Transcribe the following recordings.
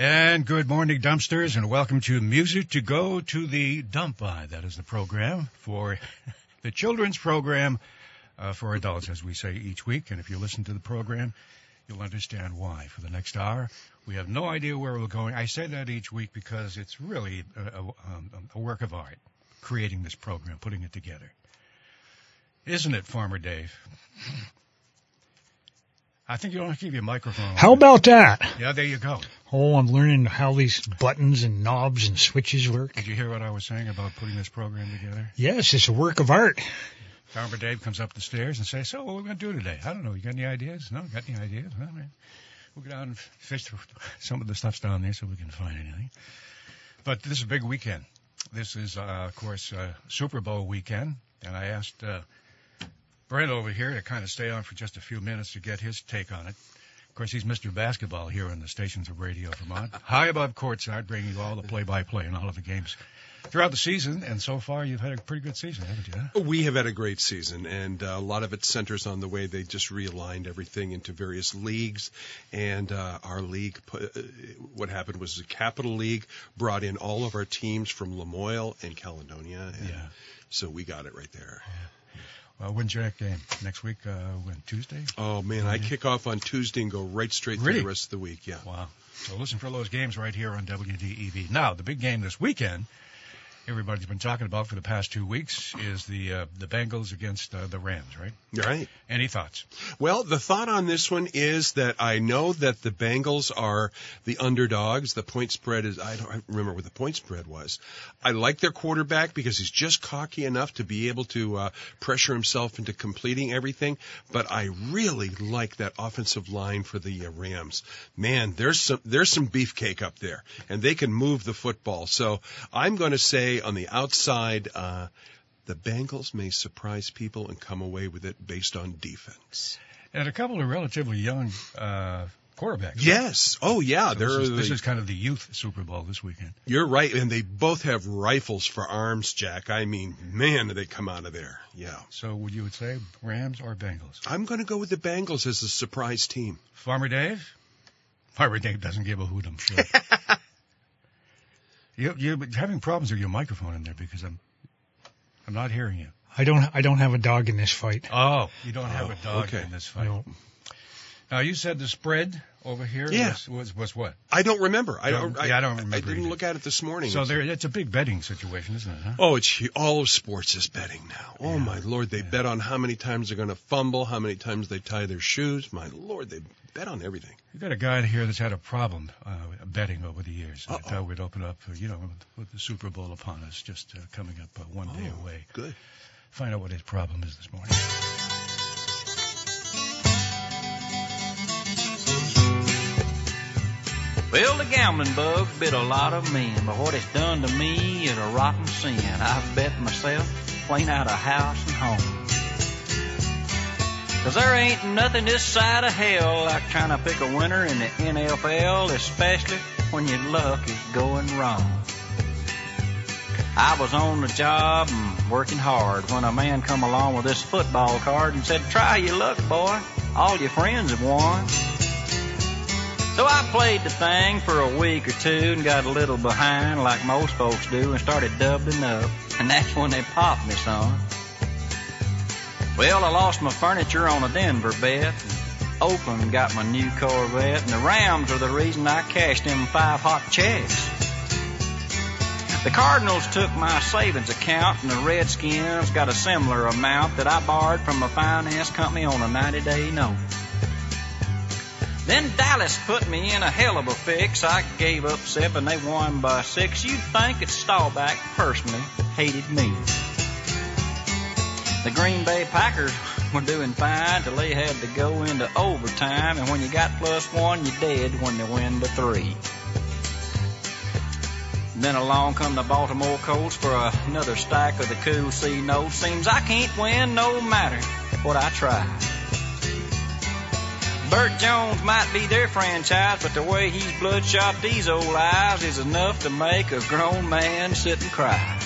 And good morning, dumpsters, and welcome to Music to Go to the Dump By. That is the program for the children's program uh, for adults, as we say each week. And if you listen to the program, you'll understand why. For the next hour, we have no idea where we're going. I say that each week because it's really a, a, um, a work of art, creating this program, putting it together. Isn't it, Farmer Dave? I think you don't have to give you a microphone. How about that? Yeah, there you go. Oh, I'm learning how these buttons and knobs and switches work. Did you hear what I was saying about putting this program together? Yes, it's a work of art. Farmer Dave comes up the stairs and says, "So, what are we going to do today? I don't know. You got any ideas? No, got any ideas? All right. We'll go down and fish through some of the stuff's down there so we can find anything. But this is a big weekend. This is, uh, of course, uh, Super Bowl weekend, and I asked uh, Brent over here to kind of stay on for just a few minutes to get his take on it. Of course, he's Mr. Basketball here on the stations of Radio Vermont. High above courtside, bringing you all the play-by-play and all of the games throughout the season. And so far, you've had a pretty good season, haven't you? We have had a great season, and uh, a lot of it centers on the way they just realigned everything into various leagues. And uh, our league, uh, what happened was the Capital League brought in all of our teams from Lamoille and Caledonia. And Yeah. So we got it right there. Well, when's your next game? Next week? Uh, when Tuesday? Oh man, I kick off on Tuesday and go right straight through the rest of the week. Yeah. Wow. So listen for those games right here on WDEV. Now, the big game this weekend, everybody's been talking about for the past two weeks, is the uh, the Bengals against uh, the Rams, right? Right. Any thoughts? Well, the thought on this one is that I know that the Bengals are the underdogs. The point spread is, I don't remember what the point spread was. I like their quarterback because he's just cocky enough to be able to uh, pressure himself into completing everything. But I really like that offensive line for the uh, Rams. Man, there's some, there's some beefcake up there and they can move the football. So I'm going to say on the outside, uh, the Bengals may surprise people and come away with it based on defense. And a couple of relatively young uh, quarterbacks. right? Yes. Oh, yeah. So this, is, this is kind of the youth Super Bowl this weekend. you're right, and they both have rifles for arms, Jack. I mean, man, do they come out of there. Yeah. So would you would say Rams or Bengals? I'm going to go with the Bengals as a surprise team. Farmer Dave? Farmer Dave doesn't give a hoot, I'm sure. you, you're having problems with your microphone in there because I'm I'm not hearing you. I don't I don't have a dog in this fight. Oh, you don't have Oh, a dog okay. in this fight. No. Now you said the spread over here Yeah. was, was was what? I don't remember. I don't. No, yeah, I don't remember I didn't either. look at it this morning. So there, it's a big betting situation, isn't it? Huh? Oh, it's all of sports is betting now. Oh my lord, they bet on how many times they're going to fumble, how many times they tie their shoes. My lord, they bet on everything. We've got a guy here that's had a problem uh, betting over the years. I thought we'd open up, uh, you know, with, the Super Bowl upon us, just uh, coming up uh, one day Oh, away. Good. Find out what his problem is this morning. Well, the gambling bug bit a lot of men, but what it's done to me is a rotten sin. I've bet myself clean out of house and home. Cause there ain't nothing this side of hell like trying to pick a winner in the NFL, especially when your luck is going wrong. I was on the job and working hard when a man come along with this football card and said, try your luck, boy. All your friends have won. So I played the thing for a week or two and got a little behind like most folks do and started doubling up. And that's when they popped me, son. Well, I lost my furniture on a Denver bet. And Oakland got my new Corvette. And the Rams are the reason I cashed them five hot checks. The Cardinals took my savings account and the Redskins got a similar amount that I borrowed from a finance company on a 90 day note. Then Dallas put me in a hell of a fix. I gave up and they won by six. You'd think that Staubach personally hated me. The Green Bay Packers were doing fine till they had to go into overtime. And when you got plus one, you're dead when they win to three. Then along come the Baltimore Colts for another stack of the cool C notes. Seems I can't win no matter what I try. Bert Jones might be their franchise, but the way he's bloodshot these old eyes is enough to make a grown man sit and cry.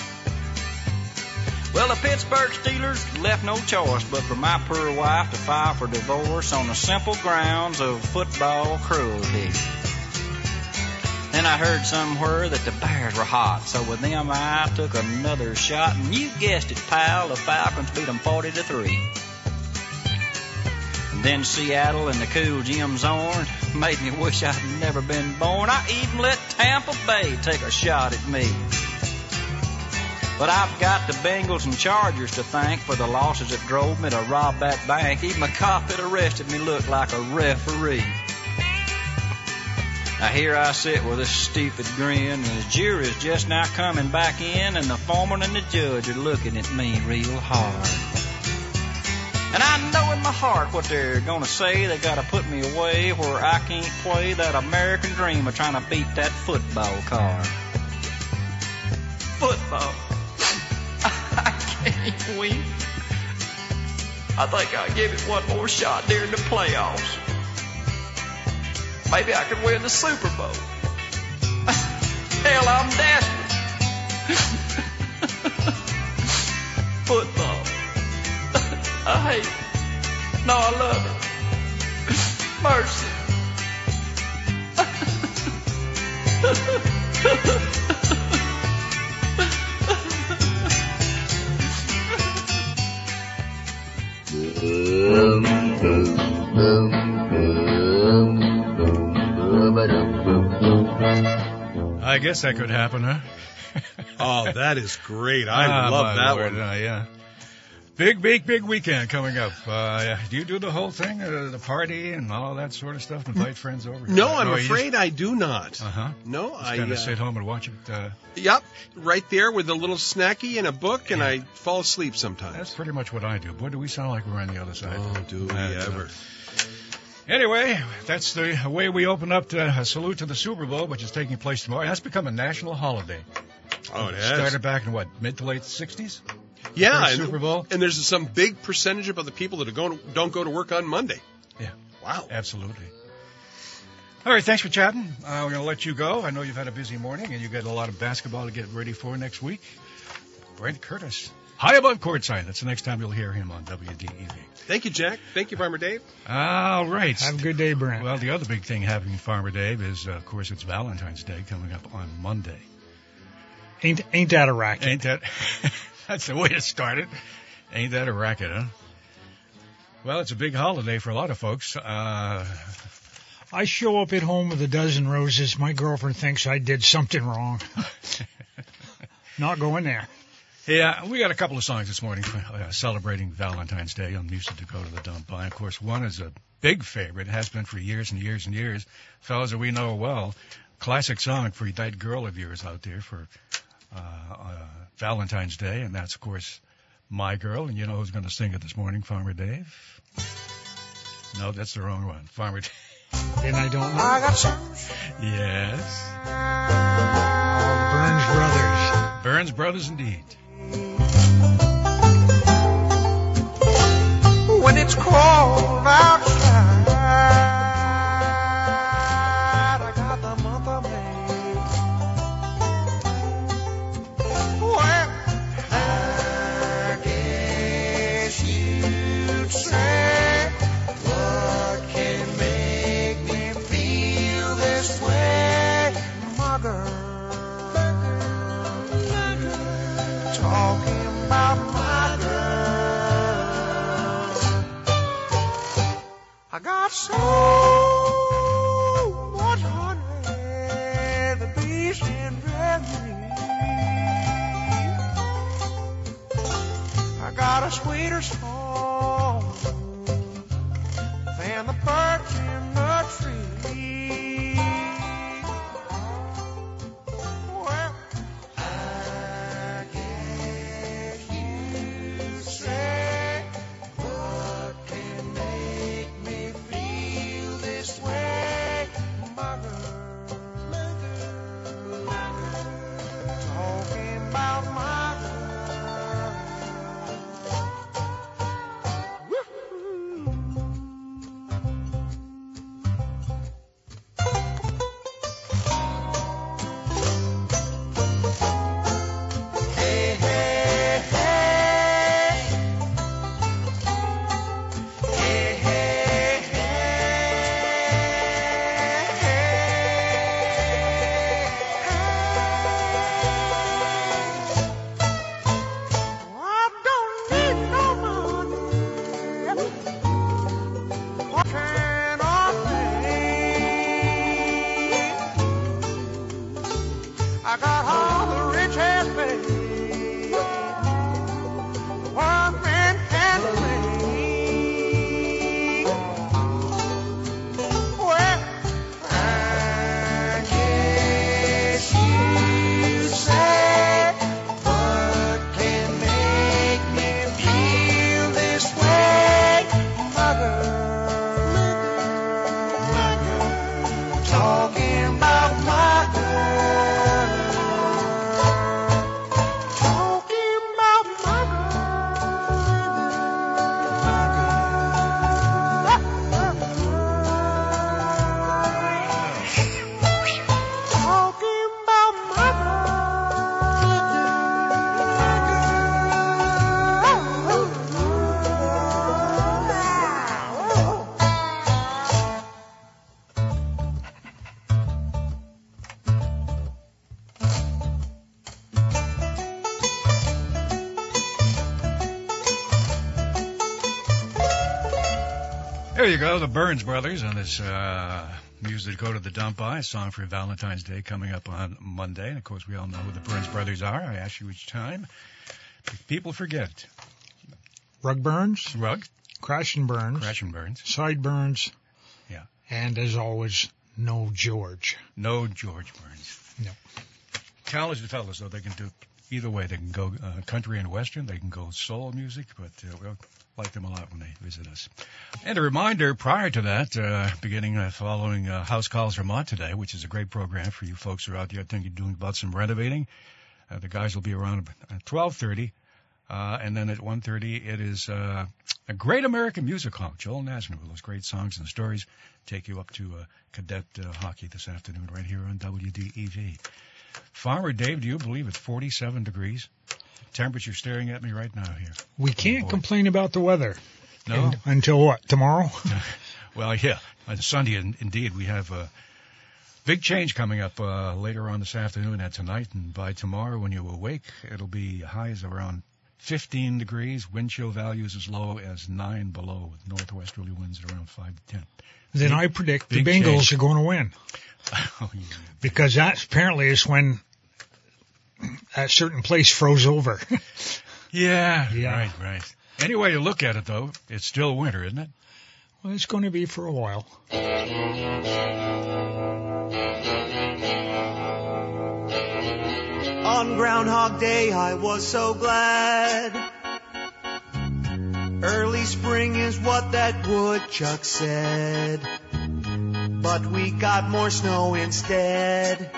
Well, the Pittsburgh Steelers left no choice but for my poor wife to file for divorce on the simple grounds of football cruelty. Then I heard somewhere that the bears were hot, so with them I took another shot, and you guessed it, pal, the Falcons beat 'em 40 to 3. Then Seattle and the cool Jim Zorn made me wish I'd never been born. I even let Tampa Bay take a shot at me. But I've got the Bengals and Chargers to thank for the losses that drove me to rob that bank. Even the cop that arrested me looked like a referee. Now here I sit with a stupid grin, and the jury's just now coming back in, and the foreman and the judge are looking at me real hard. And I know in my heart what they're gonna say. They gotta put me away where I can't play that American dream of trying to beat that football card. Football. I can't win. I think I'll give it one more shot during the playoffs. Maybe I could win the Super Bowl. Hell, I'm desperate. Football. I hate it. No, I love it. Mercy. I guess that could happen, huh? Oh, that is great. I Ah, love that Lord, one. uh, yeah. Big, big, big weekend coming up. Uh, do you do the whole thing, uh, the party and all that sort of stuff, invite friends over? No, I'm you just- afraid I do not. Uh-huh. No, Just I. kind Uh, of sit home and watch it. Uh, yep, right there with a little snacky and a book, and I fall asleep sometimes. that's pretty much what I do. Boy, do we sound like we're on the other side. Oh, do we uh, ever? Anyway, that's the way we open up to a salute to the Super Bowl, which is taking place tomorrow. That's become a national holiday. Oh, it has. Started back in what, mid to late 60s? Yeah, first and, Super Bowl? and there's some big percentage of the people that are going to, don't go to work on Monday. Yeah. Wow. Absolutely. All right, thanks for chatting. Uh, we're going to let you go. I know you've had a busy morning and you've got a lot of basketball to get ready for next week. Brent Curtis, high above courtside. That's the next time you'll hear him on WDEV. Thank you, Jack. Thank you, Farmer Dave. All right. Have a good day, Brent. Well, the other big thing happening, Farmer Dave, is, uh, of course, it's Valentine's Day coming up on Monday. ain't ain't that a racket? Ain't that? that's the way to start it started. Ain't that a racket, huh? Well, it's a big holiday for a lot of folks. Uh, I show up at home with a dozen roses. My girlfriend thinks I did something wrong. Not going there. yeah, we got a couple of songs this morning uh, celebrating Valentine's Day on Music to Go to the Dump By. Of course, one is a big favorite, has been for years and years and years. Fellas that we know well, classic song for that girl of yours out there for uh, uh, Valentine's Day, and that's, of course, My Girl. And you know who's going to sing it this morning, Farmer Dave? No, that's the wrong one. Farmer Dave. Then I don't know. I got some Yes. Burns Brothers. Burns Brothers, indeed. when it's cold outside. Sweeter song you go, the Burns Brothers on this uh, music to go to the dump by, a song for Valentine's Day coming up on Monday. And of course, we all know who the Burns Brothers are. I ask you each time. People forget. Rug burns, Rug, crash and burns, Crash and Burns. side burns. Yeah. And as always, no George. No George Burns. No. Talented fellas, though. They can do either way. They can go uh, country and western. They can go soul music, but uh, we'll like them a lot when they visit us. And a reminder prior to that, uh, beginning uh, following uh, House Calls Vermont today, which is a great program for you folks who are out there thinking doing about some renovating. Uh, the guys will be around at 12:30, uh, and then at 1:30 it is uh, a great American music hall. Joel Nasner with those great songs and stories take you up to uh, cadet uh, hockey this afternoon right here on WDEV. Farmer Dave, do you believe it's 47 degrees? Temperature staring at me right now here. We can't boy. complain about the weather No. Un- until what? Tomorrow? Well, yeah, on Sunday, in, indeed, we have a big change coming up uh, later on this afternoon and tonight, and by tomorrow, when you awake, it'll be highs around 15 degrees, wind chill values as low as 9 below, with northwesterly winds at around 5 to 10. then I predict the Bengals change. are going to win Oh, yeah. because that apparently is when a certain place froze over. yeah, Yeah. right, right. Any way you look at it, though, it's still winter, isn't it? well, it's going to be for a while. On Groundhog Day, I was so glad. Early spring is what that woodchuck said. But we got more snow instead.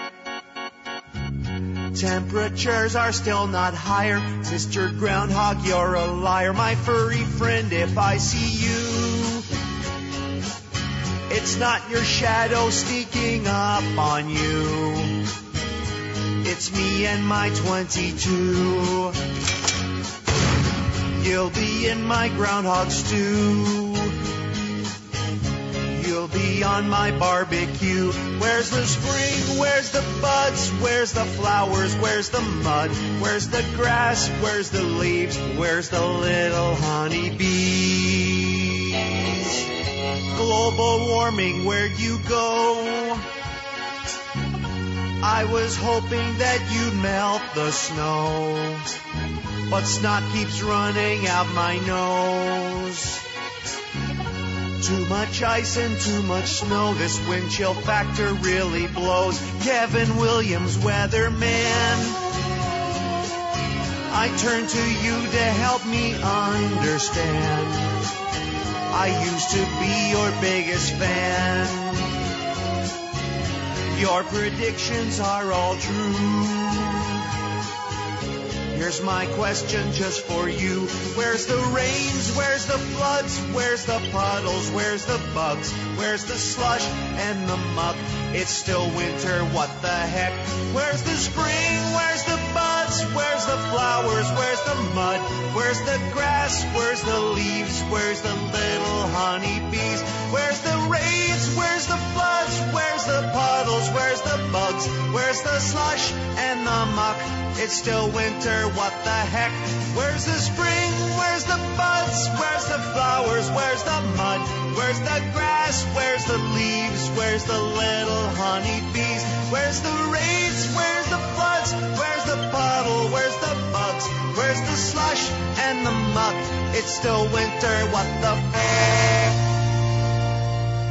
Temperatures are still not higher. Mr. Groundhog, you're a liar. My furry friend, if I see you, it's not your shadow sneaking up on you. It's me and my 22. You'll be in my groundhog stew. You'll be on my barbecue. Where's the spring? Where's the buds? Where's the flowers? Where's the mud? Where's the grass? Where's the leaves? Where's the little honeybees? Global warming, where'd you go? I was hoping that you'd melt the snow, but snot keeps running out my nose. Too much ice and too much snow, this wind chill factor really blows. Kevin Williams, weatherman. I turn to you to help me understand. I used to be your biggest fan. Your predictions are all true. Here's my question just for you. Where's the rains? Where's the floods? Where's the puddles? Where's the bugs? Where's the slush and the muck? It's still winter, what the heck? Where's the spring? Where's the buds? Where's the flowers? Where's the mud? Where's the grass? Where's the leaves? Where's the little honeybees? Where's the rains? Where's the floods? Where's the puddles? Where's the bugs? Where's the slush and the muck? It's still winter, what the heck? Where's the spring? Where's the buds? Where's the flowers? Where's the mud? Where's the grass? Where's the leaves? Where's the little honeybees? Where's the rains? Where's the floods? Where's the puddle? Where's the bugs? Where's the slush and the muck? It's still winter, what the heck?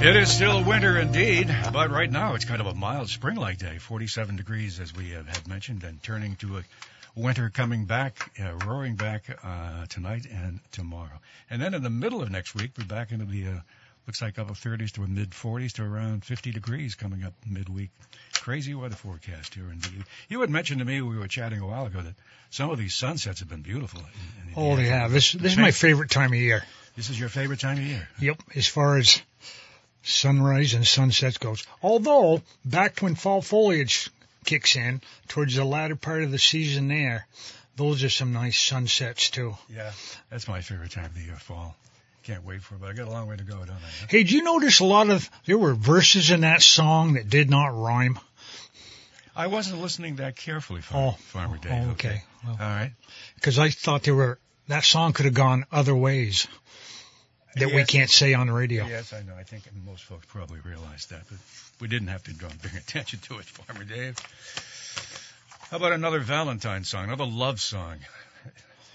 It is still winter indeed, but right now it's kind of a mild spring-like day, 47 degrees as we have had mentioned, and turning to a winter coming back, uh, roaring back uh, tonight and tomorrow. And then in the middle of next week, we're back into the, uh, looks like upper 30s to mid 40s to around 50 degrees coming up midweek. Crazy weather forecast here indeed. You had mentioned to me, we were chatting a while ago, that some of these sunsets have been beautiful. in- in Oh, have. This this is my favorite time of year. This is your favorite time of year. Yep, as far as sunrise and sunsets goes. Although back when fall foliage kicks in towards the latter part of the season there, those are some nice sunsets too. Yeah, that's my favorite time of the year, fall. Can't wait for it, but I got a long way to go, don't I? Hey, did you notice a lot of there were verses in that song that did not rhyme? I wasn't listening that carefully, Farmer, Oh, Farmer Dave. oh, okay. Well, All right. because I thought there were that song could have gone other ways. That we can't say on the radio. Yes, I know. I think most folks probably realize that, but we didn't have to draw, bring attention to it, Farmer Dave. How about another Valentine song, another love song?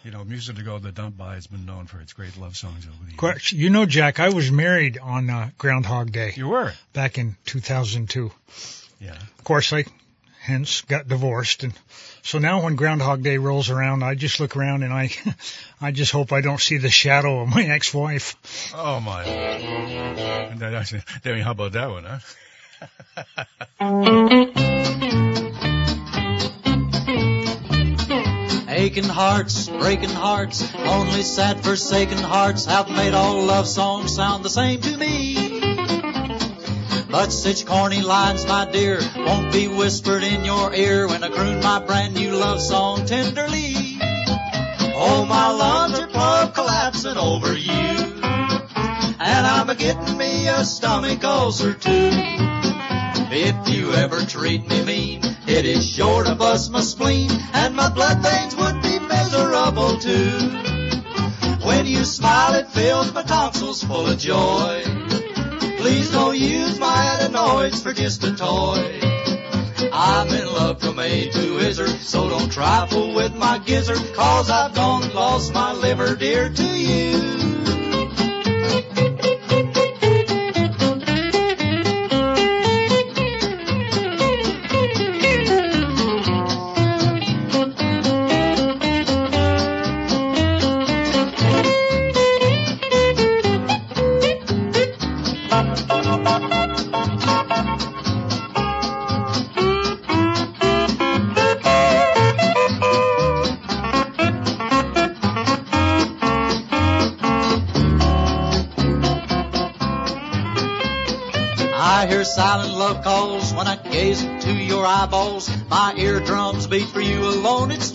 You know, Music to Go to the Dump By has been known for its great love songs over the years. You know, Jack, I was married on uh, Groundhog Day You were? back in 2002. Yeah. Of course, I hence got divorced, and so now when Groundhog Day rolls around, I just look around and I, I just hope I don't see the shadow of my ex-wife. Oh, my. And that, actually, I mean, how about that one, huh? Aching hearts, breaking hearts, only sad forsaken hearts have made all love songs sound the same to me. But such corny lines, my dear, won't be whispered in your ear when I croon my brand new love song tenderly. Oh, my are plumb collapsing over you, and I'm a getting me a stomach ulcer too. If you ever treat me mean, it is sure to bust my spleen, and my blood veins would be miserable too. When you smile, it fills my tonsils full of joy. Please don't use my adenoids for just a toy. I'm in love from A to Izzard, so don't trifle with my gizzard, cause I've gone lost my liver dear to you. My eardrums beat for you alone, it's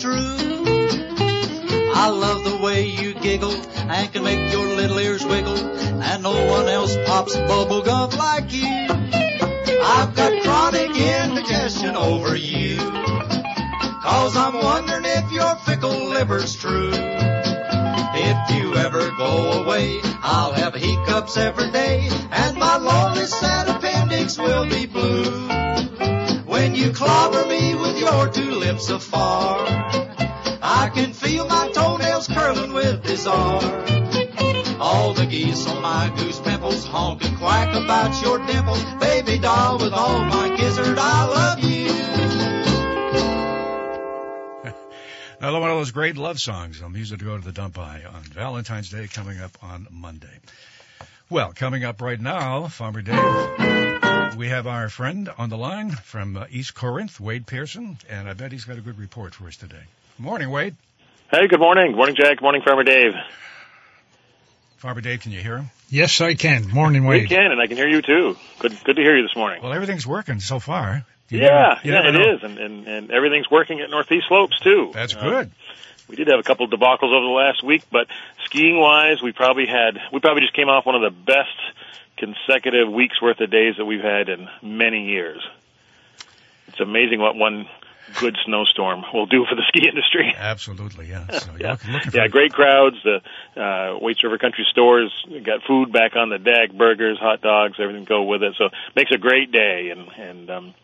great love songs on Music to Go to the Dump By on Valentine's Day coming up on Monday. Well, coming up right now, Farmer Dave, we have our friend on the line from uh, East Corinth, Wade Pearson, and I bet he's got a good report for us today. Morning, Wade. Hey, good morning. Good morning, Jack. Good morning, Farmer Dave. Farmer Dave, can you hear him? Yes, I can. Morning, Wade. We can, and I can hear you too. Good, good to hear you this morning. Well, everything's working so far. You yeah, never- yeah, never it know. is, and, and and everything's working at Northeast Slopes too. That's Uh, good. We did have a couple of debacles over the last week, but skiing wise, we probably had we probably just came off one of the best consecutive weeks worth of days that we've had in many years. It's amazing what one good snowstorm will do for the ski industry. Absolutely, yeah. So Yeah. looking, looking for Yeah, great crowds. The uh, Waits River Country stores got food back on the deck, burgers, hot dogs, everything go with it. So makes a great day, and and um,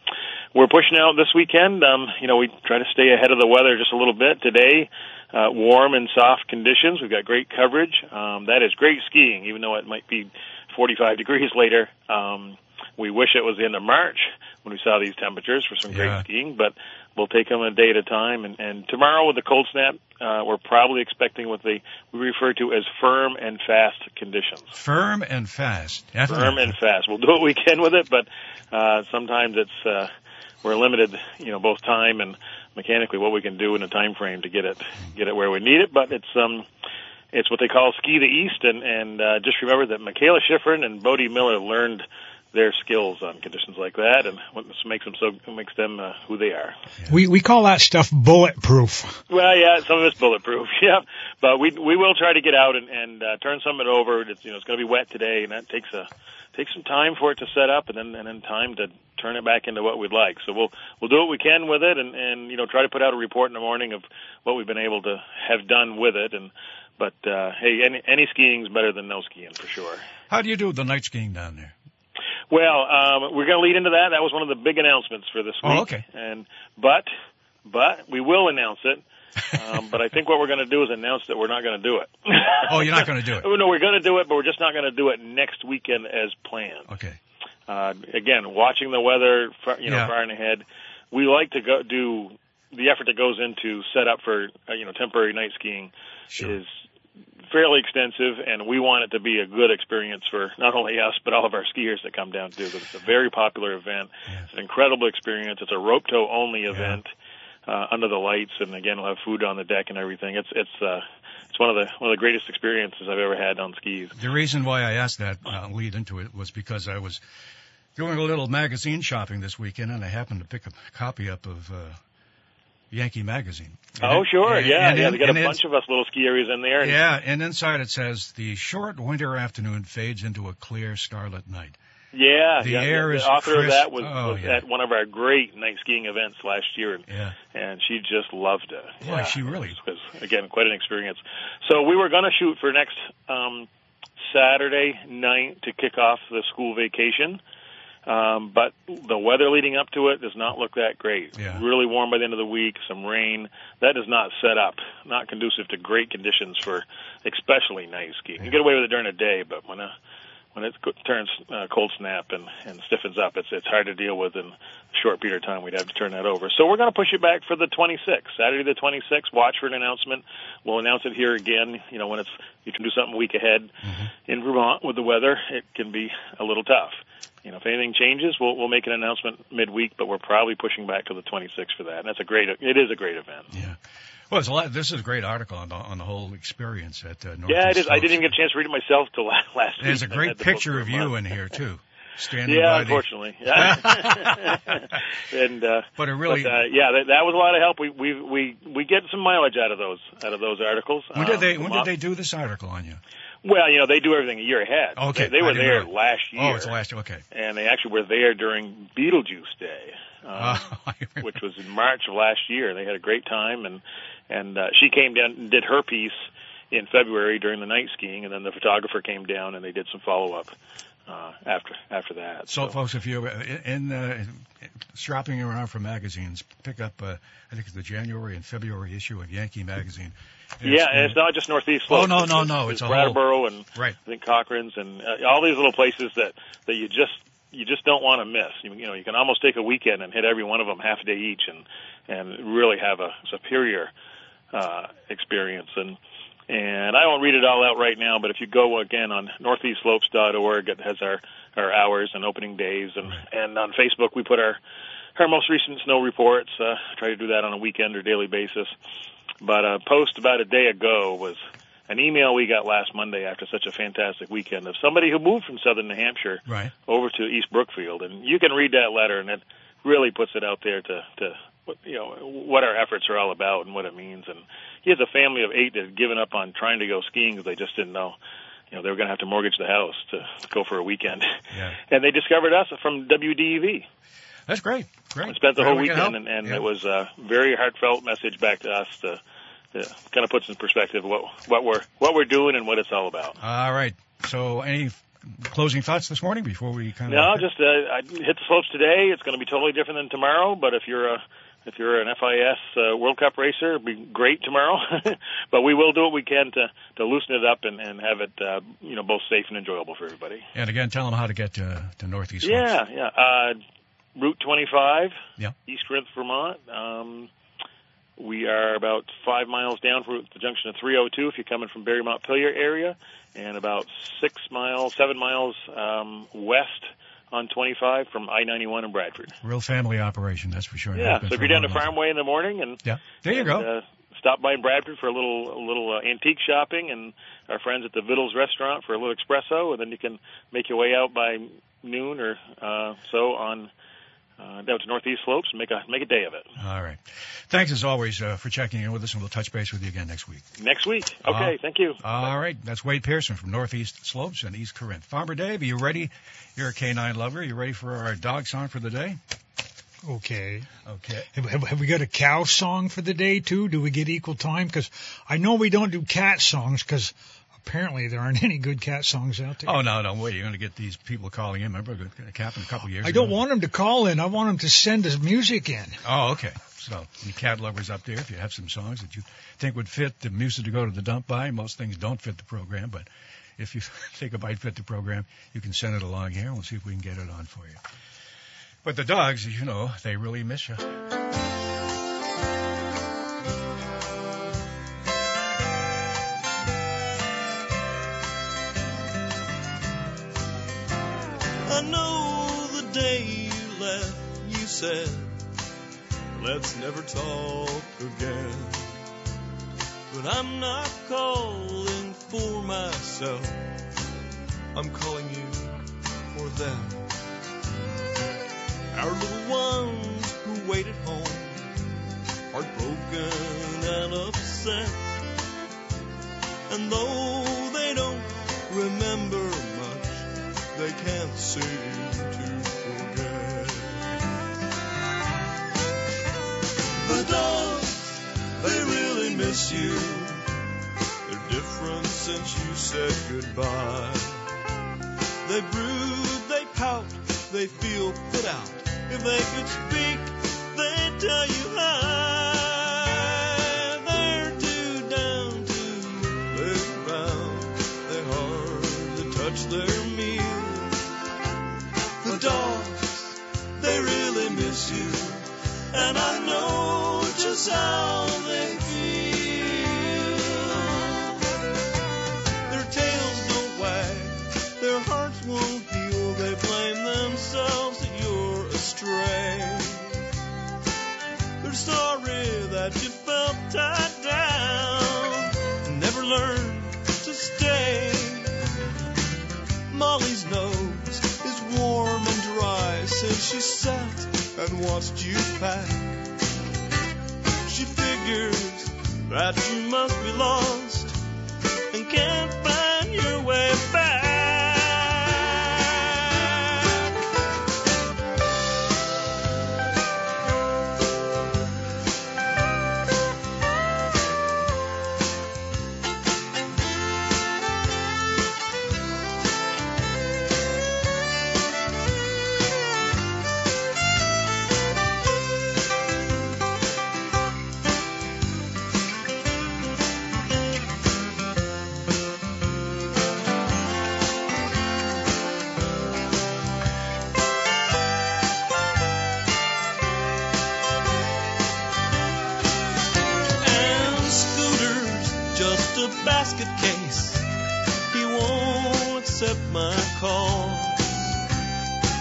we're pushing out this weekend. Um, you know, we try to stay ahead of the weather just a little bit today. Uh, warm and soft conditions. We've got great coverage. Um, that is great skiing, even though it might be 45 degrees later. Um, we wish it was the end of March when we saw these temperatures for some great skiing, but we'll take them a day at a time. And, and tomorrow with the cold snap, uh, we're probably expecting what they we refer to as firm and fast conditions. firm and fast. Firm and fast. We'll do what we can with it, but uh, sometimes it's uh, we're limited, you know, both time and mechanically what we can do in a time frame to get it get it where we need it. But it's um it's what they call ski the east, and and uh, just remember that Mikaela Shiffrin and Bode Miller learned their skills on conditions like that, and what makes them so makes them uh, who they are. We we call that stuff bulletproof. Well, yeah, some of it's bulletproof, yeah. But we we will try to get out and and uh, turn some of it over. It's you know it's going to be wet today, and that takes a takes some time for it to set up, and then and then time to turn it back into what we'd like. So we'll we'll do what we can with it, and and you know try to put out a report in the morning of what we've been able to have done with it, and but uh, hey, any any skiing's better than no skiing for sure. How do you do the night skiing down there? Well, um, we're going to lead into that. That was one of the big announcements for this week. Oh, okay. And but but we will announce it. Um, but I think what we're going to do is announce that we're not going to do it. Oh, you're not going to do it. no, we're going to do it, but we're just not going to do it next weekend as planned. Okay. Uh, again, watching the weather, you know, Yeah. far ahead. We like to go do the effort that goes into set up for uh, you know temporary night skiing Sure. is fairly extensive, and we want it to be a good experience for not only us but all of our skiers that come down too. Because it's a very popular event. Yeah. It's an incredible experience. It's a rope tow only event uh, under the lights, and again, we'll have food on the deck and everything. It's it's uh, it's one of the one of the greatest experiences I've ever had on skis. The reason why I asked that uh, lead into it was because I was doing a little magazine shopping this weekend, and I happened to pick a copy up of uh, Yankee Magazine. And Oh, sure, and- yeah, and yeah. They got a bunch of us little ski areas in there. And Yeah, and inside it says the short winter afternoon fades into a clear starlit night. Yeah, The yeah, air the is author of that was, Oh, was yeah. at one of our great night skiing events last year, and, Yeah. and she just loved it. Boy, yeah, she really- it was, again quite an experience. So we were going to shoot for next um, Saturday night to kick off the school vacation, um, but the weather leading up to it does not look that great. Yeah. Really warm by the end of the week, some rain. That is not set up, not conducive to great conditions for especially night skiing. You get away with it during the day, but when a when it turns uh, cold snap and, and stiffens up, it's it's hard to deal with in a short period of time. We'd have to turn that over. So we're going to push it back for the 26th, Saturday the 26th. Watch for an announcement. We'll announce it here again. You know, when it's you can do something a week ahead in Vermont with the weather, it can be a little tough. You know, if anything changes, we'll we'll make an announcement midweek, but we're probably pushing back to the 26th for that. And that's a great. It is a great event. Yeah. Well, it's a lot. This is a great article on the, on the whole experience at uh, Northeast Yeah, it is. I didn't even get a chance to read it myself till la- last week. There's a great had to book picture of you in here too, standing Yeah, by the. unfortunately. Yeah. and uh, But it really. but, uh, yeah, that, that was a lot of help. We we we we get some mileage out of those out of those articles. when did Um, they when Vermont- did they do this article on you? Well, you know, they do everything a year ahead. Okay, they, they were there know. last year. Oh, it's last. Year. Okay. and they actually were there during Beetlejuice Day. Um, Oh, which was in March of last year. They had a great time, and and uh, she came down and did her piece in February during the night skiing, and then the photographer came down and they did some follow up uh, after after that. So, folks, if you're in, uh, shopping around for magazines, pick up, uh, I think it's the January and February issue of Yankee Magazine. yeah, and it's not just Northeast Oh, Slopes. no, no, It's- no, it's It's a whole- Brattleboro and Right. I think Cochran's and uh, all these little places that that you just you just don't want to miss. You, you know, you can almost take a weekend and hit every one of them half a day each, and and really have a superior uh, experience. And and I won't read it all out right now, but if you go again on northeastslopes.org, it has our our hours and opening days, and and on Facebook we put our our most recent snow reports. Uh, try to do that on a weekend or daily basis. But a post about a day ago was an email we got last Monday after such a fantastic weekend of somebody who moved from southern New Hampshire Right. over to East Brookfield, and you can read that letter, and it really puts it out there to to what- you know what our efforts are all about and what it means. And he has a family of eight that had given up on trying to go skiing because they just didn't know. You know, they were going to have to mortgage the house to, go for a weekend. Yeah. And they discovered us from WDEV. That's great. Great. I spent the Glad whole we weekend, and, and Yeah. it was a very heartfelt message back to us to, to kind of puts in perspective what what we're what we're doing and what it's all about. All right. So, any closing thoughts this morning before we kind of? No, just uh, I hit the slopes today. It's going to be totally different than tomorrow. But if you're a if you're an FIS uh, World Cup racer, it'll be great tomorrow. but we will do what we can to to loosen it up and and have it uh, you know both safe and enjoyable for everybody. And again, tell them how to get to, to Northeast. Yeah, yeah. Uh, Route 25, Yeah. East Corinth, Vermont. Um, we are about five miles down from the junction of 302 if you're coming from Barre Montpelier area, and about six miles, seven miles um, west on 25 from I-91 in Bradford. Real family operation, that's for sure. Yeah, so if you're down to Farmway in the morning and. Yeah. There you and, go. Uh, stop by in Bradford for a little a little uh, antique shopping, and our friends at the Vittles Restaurant for a little espresso, and then you can make your way out by noon or uh, so on uh, down to Northeast Slopes and make a make a day of it. All right. Thanks as always uh, for checking in with us, and we'll touch base with you again next week. Next week. Okay, Uh, thank you. All right. That's Wade Pearson from Northeast Slopes and East Corinth. Farmer Dave, are you ready? You're a canine lover. You ready for our dog song for the day? Okay. Okay. Have, have, have we got a cow song for the day too? Do we get equal time? Because I know we don't do cat songs because apparently there aren't any good cat songs out there. Oh no, no, wait! You're going to get these people calling in. Remember, it happened a couple years. I don't want them to call in. I want them to send us music in. Oh, okay. So, you cat lovers up there, if you have some songs that you think would fit the music to go to the dump by, most things don't fit the program, but if you think it might fit the program, you can send it along here and we'll see if we can get it on for you. But the dogs, you know, they really miss you. Said, let's never talk again. But I'm not calling for myself, I'm calling you for them. Our little ones who wait at home, heartbroken and upset. And though they don't remember much, they can't seem to The dogs, they really miss you. They're different since you said goodbye. They brood, they pout, they feel put out. If they could speak, they'd tell you hi.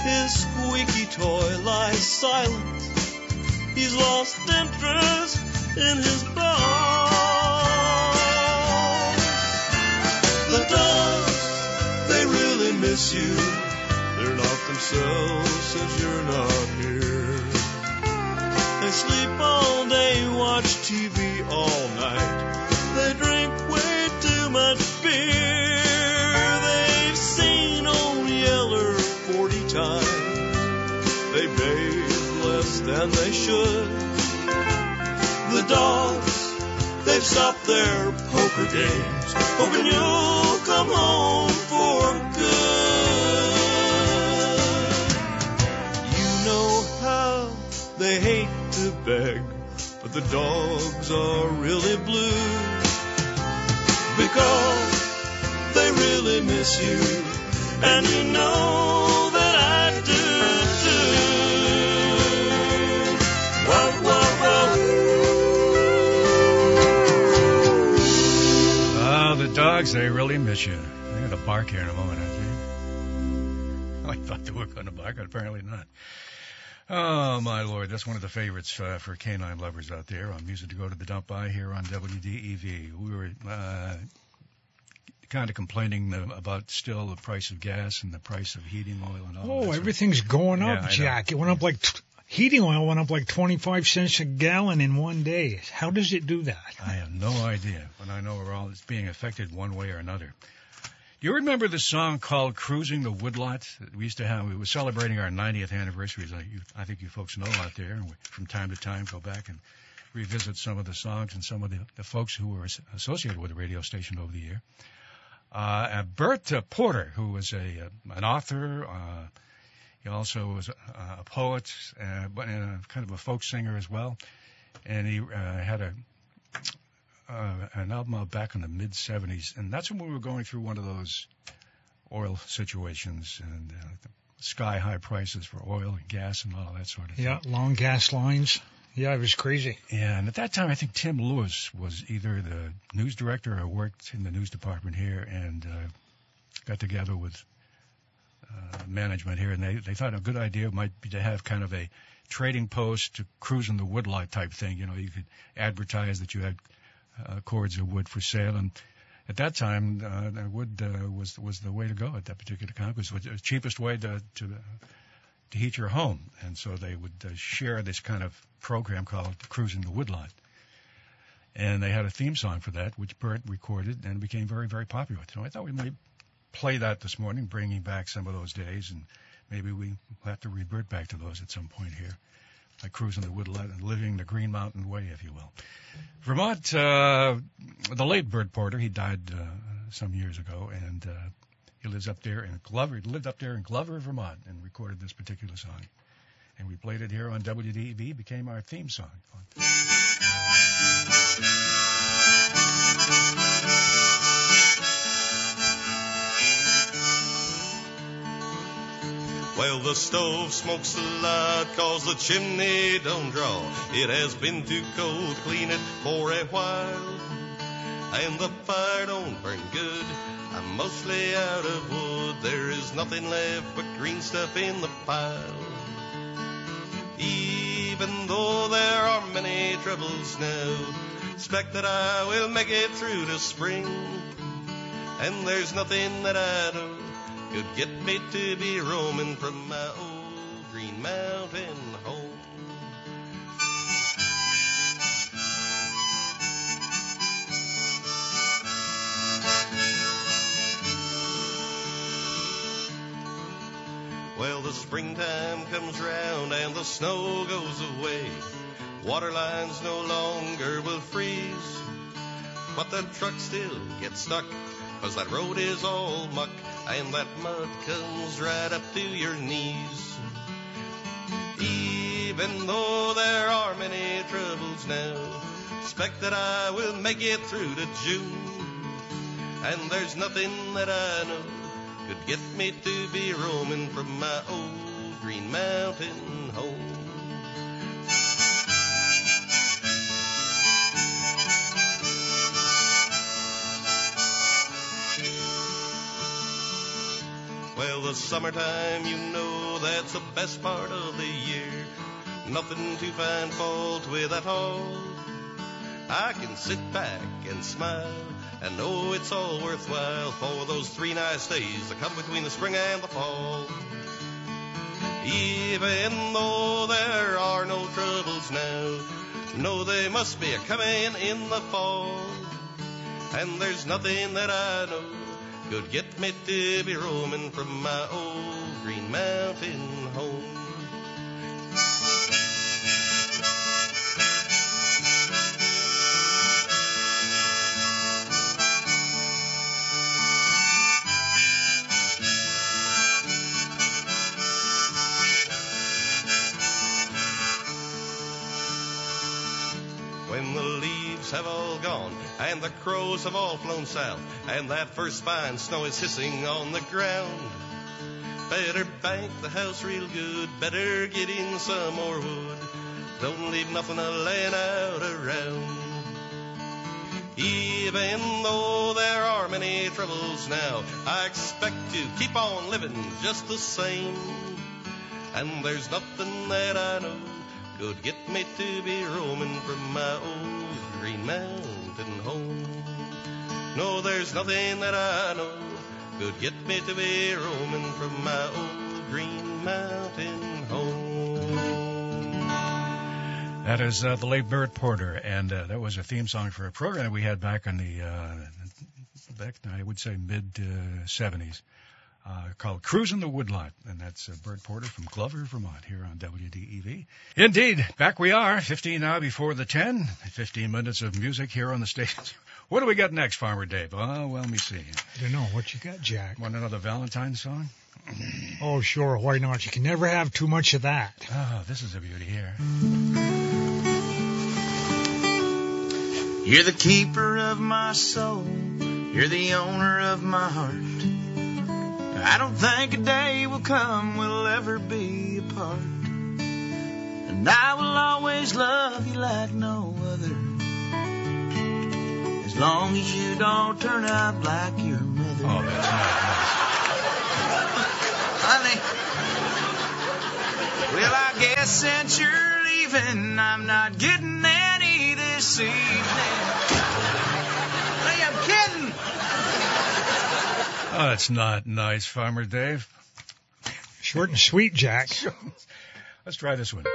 His squeaky toy lies silent. He's lost interest in his ball. The dogs, they really miss you. They're not themselves since you're not here. They sleep all day, watch TV all night. They drink way too much beer. Than they should. The dogs, they've stopped their poker games, hoping you'll come home for good. You know how they hate to beg, but the dogs are really blue because they really miss you, and you know dogs, they really miss you. They're going to bark here in a moment, I think. I thought they were going to bark, but apparently not. Oh, my lord, that's one of the favorites uh, for canine lovers out there on Music to Go to the Dump By here on WDEV. We were uh, kind of complaining uh, about still the price of gas and the price of heating oil and all. Oh, everything's going up, know. Jack. It went up like t- heating oil went up like 25 cents a gallon in one day. How does it do that? I have no idea, but I know we're all being affected one way or another. You remember the song called "Cruising the Woodlot"? We used to have. We were celebrating our 90th anniversary. I think you folks know out there. And we, from time to time, go back and revisit some of the songs and some of the, the folks who were associated with the radio station over the year. Uh, Bert Porter, who was a uh, an author. Uh, he also was a, a poet, uh, but kind of a folk singer as well. And he uh, had a uh, an album out back in the mid '70s, and that's when we were going through one of those oil situations and uh, sky high prices for oil and gas and all that sort of thing. Yeah, long gas lines. Yeah, it was crazy. Yeah, and at that time, I think Tim Lewis was either the news director or worked in the news department here, and uh, got together with management here, and they they thought a good idea might be to have kind of a trading post to cruising the woodlot type thing. You know, you could advertise that you had uh, cords of wood for sale, and at that time, uh, wood uh, was was the way to go at that particular time. It was the cheapest way to to to heat your home, and so they would uh, share this kind of program called Cruising the Woodlot. And they had a theme song for that, which Bert recorded, and became very, very popular. So I thought we might play that this morning, bringing back some of those days, and maybe we have to revert back to those at some point here, like cruising the Woodlot and living the Green Mountain Way, if you will. Vermont, uh, the late Bert Porter, he died uh, some years ago, and uh, he lives up there in Glover. He lived up there in Glover, Vermont, and recorded this particular song. And we played it here on WDEV. Became our theme song. Well, the stove smokes a lot cause the chimney don't draw. It has been too cold, clean it for a while. And the fire don't burn good. I'm mostly out of wood. There is nothing left but green stuff in the pile. Even though there are many troubles now, expect that I will make it through the spring. And there's nothing that I know could get me to be roaming from my old Green Mountain home. Well, the springtime comes round and the snow goes away. Water lines no longer will freeze. But the truck still gets stuck, 'cause that road is all muck and that mud comes right up to your knees. Even though there are many troubles now, expect that I will make it through to June. And there's nothing that I know could get me to be roaming from my old Green Mountain home. Well, the summertime, you know, that's the best part of the year. Nothing to find fault with at all. I can sit back and smile and know it's all worthwhile for those three nice days that come between the spring and the fall. Even though there are no troubles now, know they must be a coming in the fall. And there's nothing that I know could get me to be roaming from my old Green Mountain home. When the leaves have all gone and the crows have all flown south and that first fine snow is hissing on the ground. Better bank the house real good, better get in some more wood. Don't leave nothing a laying out around. Even though there are many troubles now, I expect to keep on living just the same. And there's nothing that I know could get me to be roaming from my old Green Mountain home. No, there's nothing that I know could get me to be roaming from my old Green Mountain home. That is uh, the late Bert Porter, and uh, that was a theme song for a program that we had back in the uh, back, I would say mid uh, 70s, uh, called Cruising the Woodlot. And that's uh, Bert Porter from Glover, Vermont, here on WDEV. Indeed, back we are, 15 now before the 10, 15 minutes of music here on the station. What do we got next, Farmer Dave? Oh, well, let me see. I don't know what you got, Jack. Want another Valentine song? Oh, sure. Why not? You can never have too much of that. Oh, this is a beauty here. You're the keeper of my soul. You're the owner of my heart. I don't think a day will come we'll ever be apart. And I will always love you like no other. As long as you don't turn out like your mother. Oh, that's nice. Honey. Well, I guess since you're leaving, I'm not getting any this evening. Hey, I'm kidding. Not. Oh, that's not nice, Farmer Dave. Short and sweet, Jack. Let's try this one.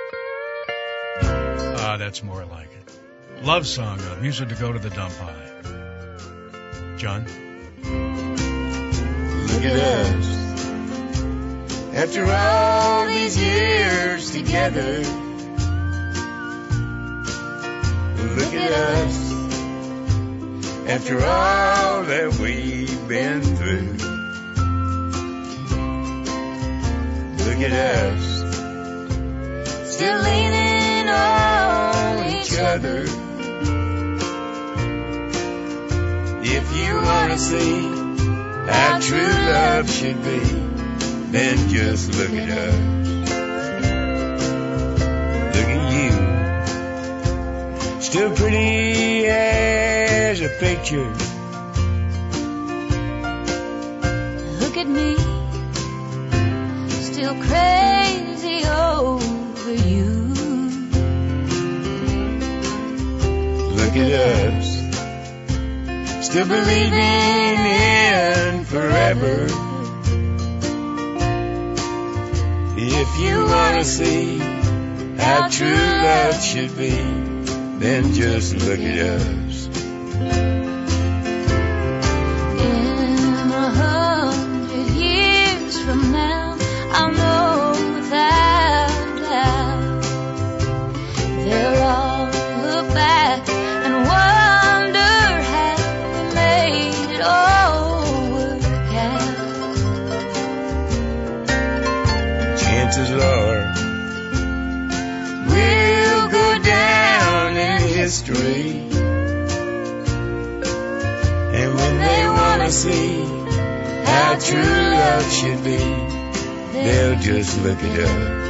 Ah, that's more like it. Love song, uh, music to go to the dump pile. John? Look at us. After all these years together. Look at us. After all that we've been through. Look at us. Still leaning on each other. If you wanna see how true love should be, then just look at us. Look at you. Still pretty as a picture. Look at me, still crazy over you. Look at us. Still believing in forever. If you wanna see how true love should be, then just look at us. And when they wanna see how true love should be, they'll just look at us.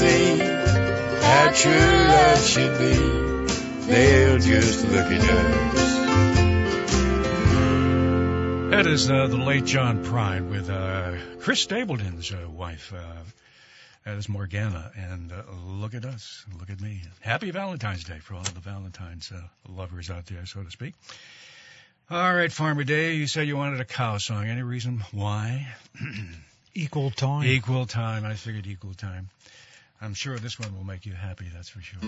See how true love should be, they'll just look at us. That is uh, the late John Prine with uh, Chris Stapleton's uh, wife. Uh, that is Morgana. And uh, look at us. Look at me. Happy Valentine's Day for all the Valentine's uh, lovers out there, so to speak. All right, Farmer Dave, you said you wanted a cow song. Any reason why? Equal time. Equal time. I figured equal time. I'm sure this one will make you happy, that's for sure.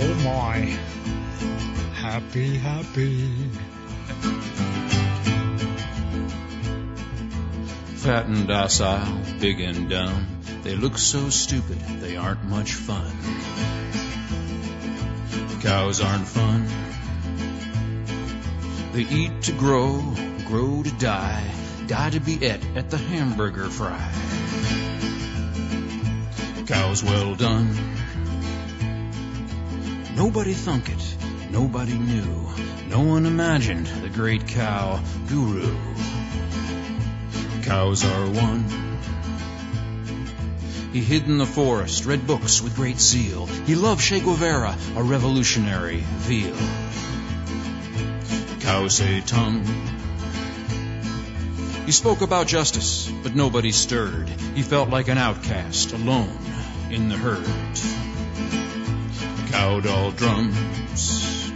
Oh my. Happy, happy. Fat and docile, big and dumb. They look so stupid, they aren't much fun. Cows aren't fun. They eat to grow, grow to die, die to be et at the hamburger fry. Cows well done. Nobody thunk it, nobody knew, no one imagined the great cow guru. Cows are one. He hid in the forest, read books with great zeal. He loved Che Guevara, a revolutionary veal. Cow Tse-tung. He spoke about justice, but nobody stirred. He felt like an outcast, alone in the herd. Cow doll drums.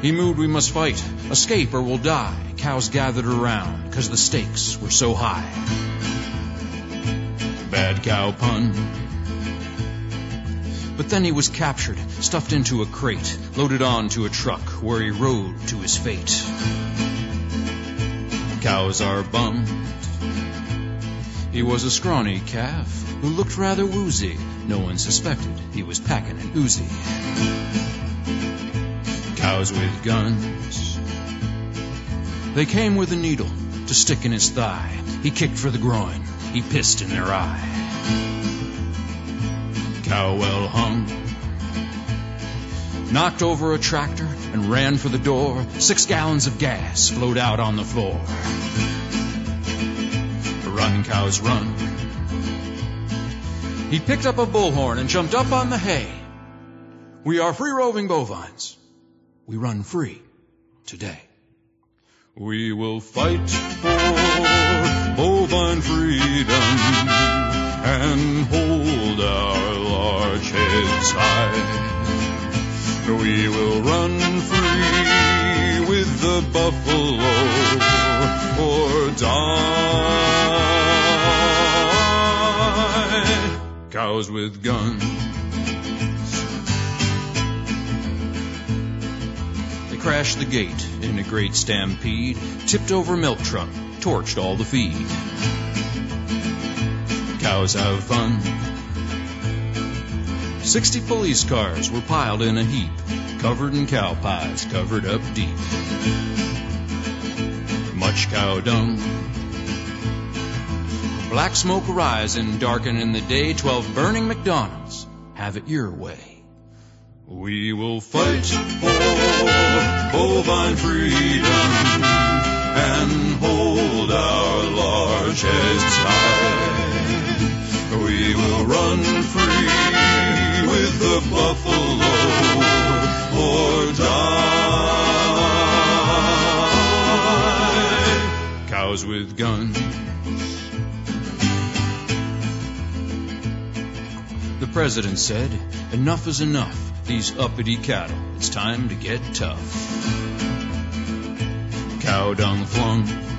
He moved, we must fight, escape or we'll die. Cows gathered around, cause the stakes were so high. Bad cow pun. But then he was captured, stuffed into a crate, loaded onto a truck where he rode to his fate. Cows are bummed. He was a scrawny calf who looked rather woozy. No one suspected he was packing an Uzi. Cows with guns. They came with a needle to stick in his thigh. He kicked for the groin. He pissed in their eye. Cow well hung. Knocked over a tractor and ran for the door. Six gallons of gas flowed out on the floor. Run, cows, run. He picked up a bullhorn and jumped up on the hay. We are free roving bovines. We run free today. We will fight for bovine freedom and hold our large heads high. We will run free with the buffalo or die. Cows with guns. They crashed the gate in a great stampede, tipped over milk truck, torched all the feed. Cows have fun. Sixty police cars were piled in a heap, covered in cow pies, covered up deep. Much cow dung. Black smoke rising, darkening the day. Twelve burning McDonald's. Have it your way. We will fight for bovine freedom and hold our large heads high. We will run free with the buffalo or die. Cows with guns. The president said, enough is enough. These uppity cattle, it's time to get tough. Cow dung flung.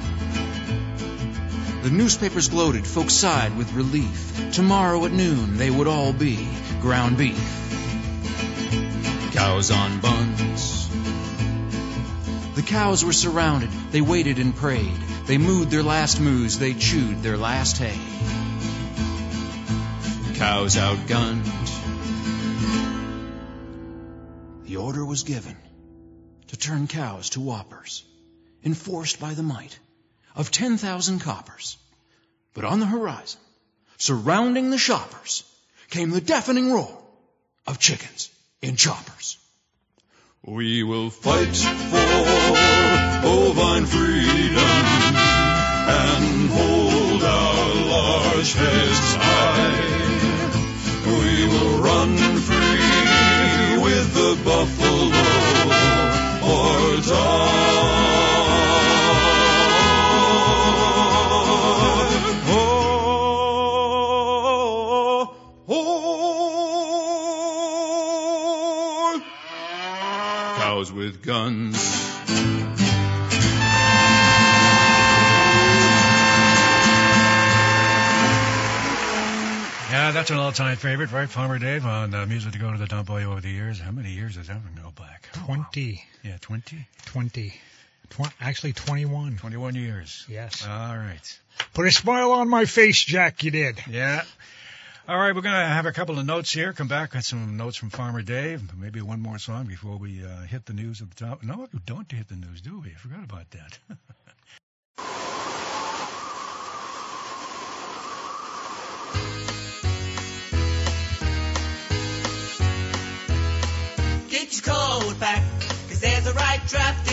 The newspapers gloated, folks sighed with relief. Tomorrow at noon they would all be ground beef. Cows on buns. The cows were surrounded, they waited and prayed. They mooed their last moos, they chewed their last hay. Cows outgunned. The order was given to turn cows to whoppers, enforced by the might of 10,000 coppers. But on the horizon, surrounding the shoppers, came the deafening roar of chickens in choppers. We will fight for bovine freedom and hold our large heads that's an all-time favorite, right? Farmer Dave on uh, music to go to the dump by over the years. How many years has that been go back? 20. Yeah, 20? 20. Tw- actually 21. 21 years. Yes. All right. Put a smile on my face, Jack, you did. Yeah. All right, we're going to have a couple of notes here. Come back with some notes from Farmer Dave. Maybe one more song before we uh, hit the news at the top. No, we don't hit the news, do we? I forgot about that. Get your back, cause there's a right draft.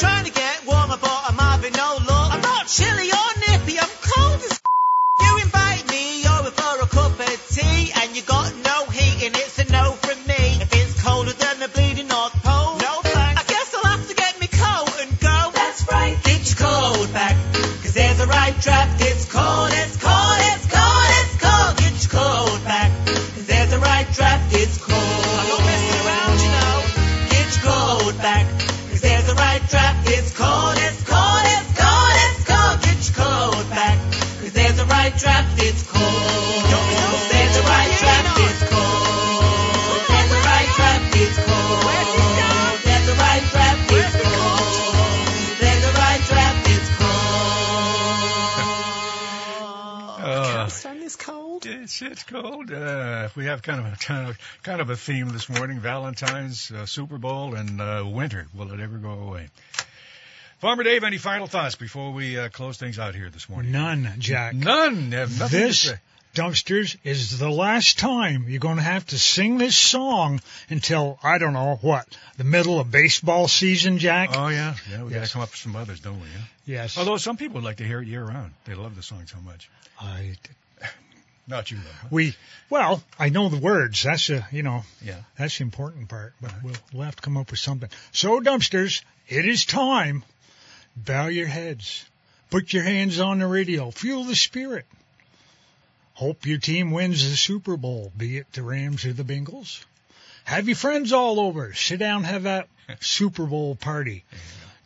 Trying to have kind of a kind of kind of a theme this morning: Valentine's, uh, Super Bowl, and uh, winter. Will it ever go away? Farmer Dave, any final thoughts before we uh, close things out here this morning? None, Jack. None. Have nothing this to say. dumpsters is the last time you're going to have to sing this song until I don't know what the middle of baseball season, Jack. Oh yeah, yeah. We got to come up with some others, don't we? Yeah? yes. Although some people would like to hear it year round. They love the song so much. I, Not you though. we well, I know the words. That's a you know Yeah. that's the important part. But we'll we'll have to come up with something. So dumpsters, it is time. Bow your heads. Put your hands on the radio. Feel the spirit. Hope your team wins the Super Bowl, be it the Rams or the Bengals. Have your friends all over. Sit down, have that Super Bowl party.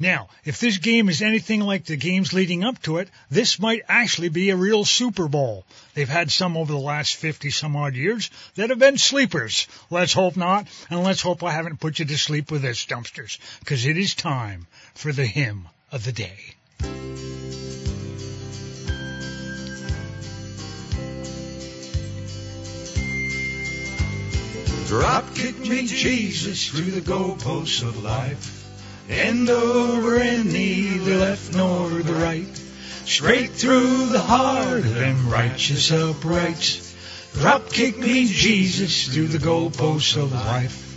Now, if this game is anything like the games leading up to it, this might actually be a real Super Bowl. They've had some over the last 50 some odd years that have been sleepers. Let's hope not, and let's hope I haven't put you to sleep with this, dumpsters, because it is time for the hymn of the day. Drop kick me, Jesus, through the goalposts of life. End over and neither left nor the right. Straight through the heart of them righteous uprights. Drop kick me, Jesus, through the goalposts of life.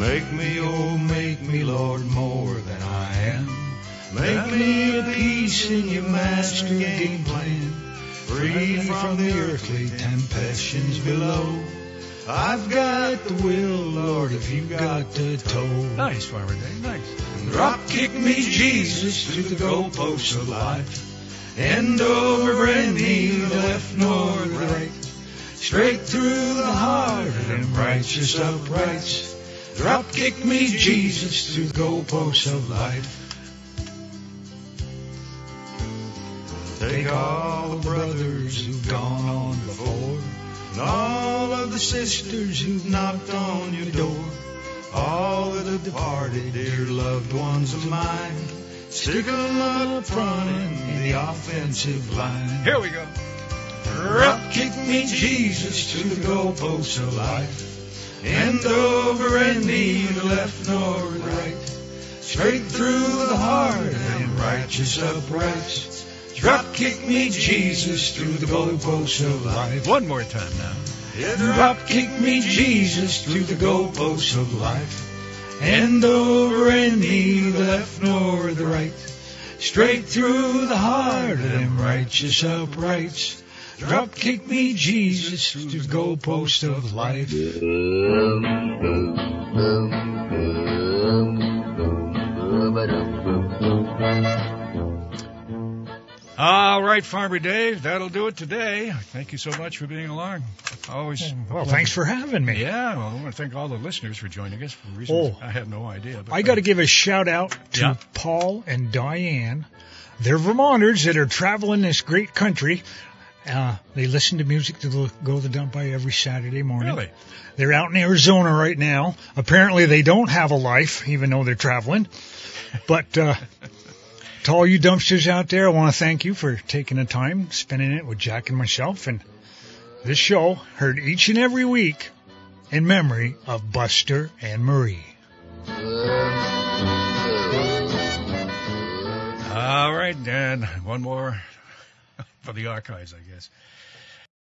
Make me, oh, make me, Lord, more than I am. Make me a piece in your master game plan. Free from the earthly temptations below. I've got the will, Lord, if you've got the toe. Nice, Farmer Dave. Nice. Drop kick me, Jesus, through the goalposts of life. End over the left nor the right. Straight through the heart of them righteous uprights. Drop kick me, Jesus, through the goalposts of life. Take all the brothers who've gone on before, and all of the sisters who've knocked on your door, all of the departed dear loved ones of mine. Stick 'em up front in the offensive line. Here we go. Drop kick me, Jesus, to the goalposts of life. End over and neither left nor right. Straight through the heart them righteous uprights. Drop kick me, Jesus, through the goalposts of life. One more time now. Yeah, drop kick me, Jesus, through the goalposts of life. And over and neither left nor the right. Straight through the heart of them righteous uprights. Drop kick me, Jesus, through the goalpost of life. All right, Farmer Dave, that'll do it today. Thank you so much for being along. Always. Well, thanks for having me. Yeah, well, I want to thank all the listeners for joining us for reasons Oh. I have no idea. But I got to give a shout out to Yeah. Paul and Diane. They're Vermonters that are traveling this great country. Uh, they listen to music to go to the dump by every Saturday morning. Really? They're out in Arizona right now. Apparently, they don't have a life, even though they're traveling. But uh, to all you dumpsters out there, I want to thank you for taking the time, spending it with Jack and myself. And this show heard each and every week in memory of Buster and Marie. All right, and one more for the archives, I guess.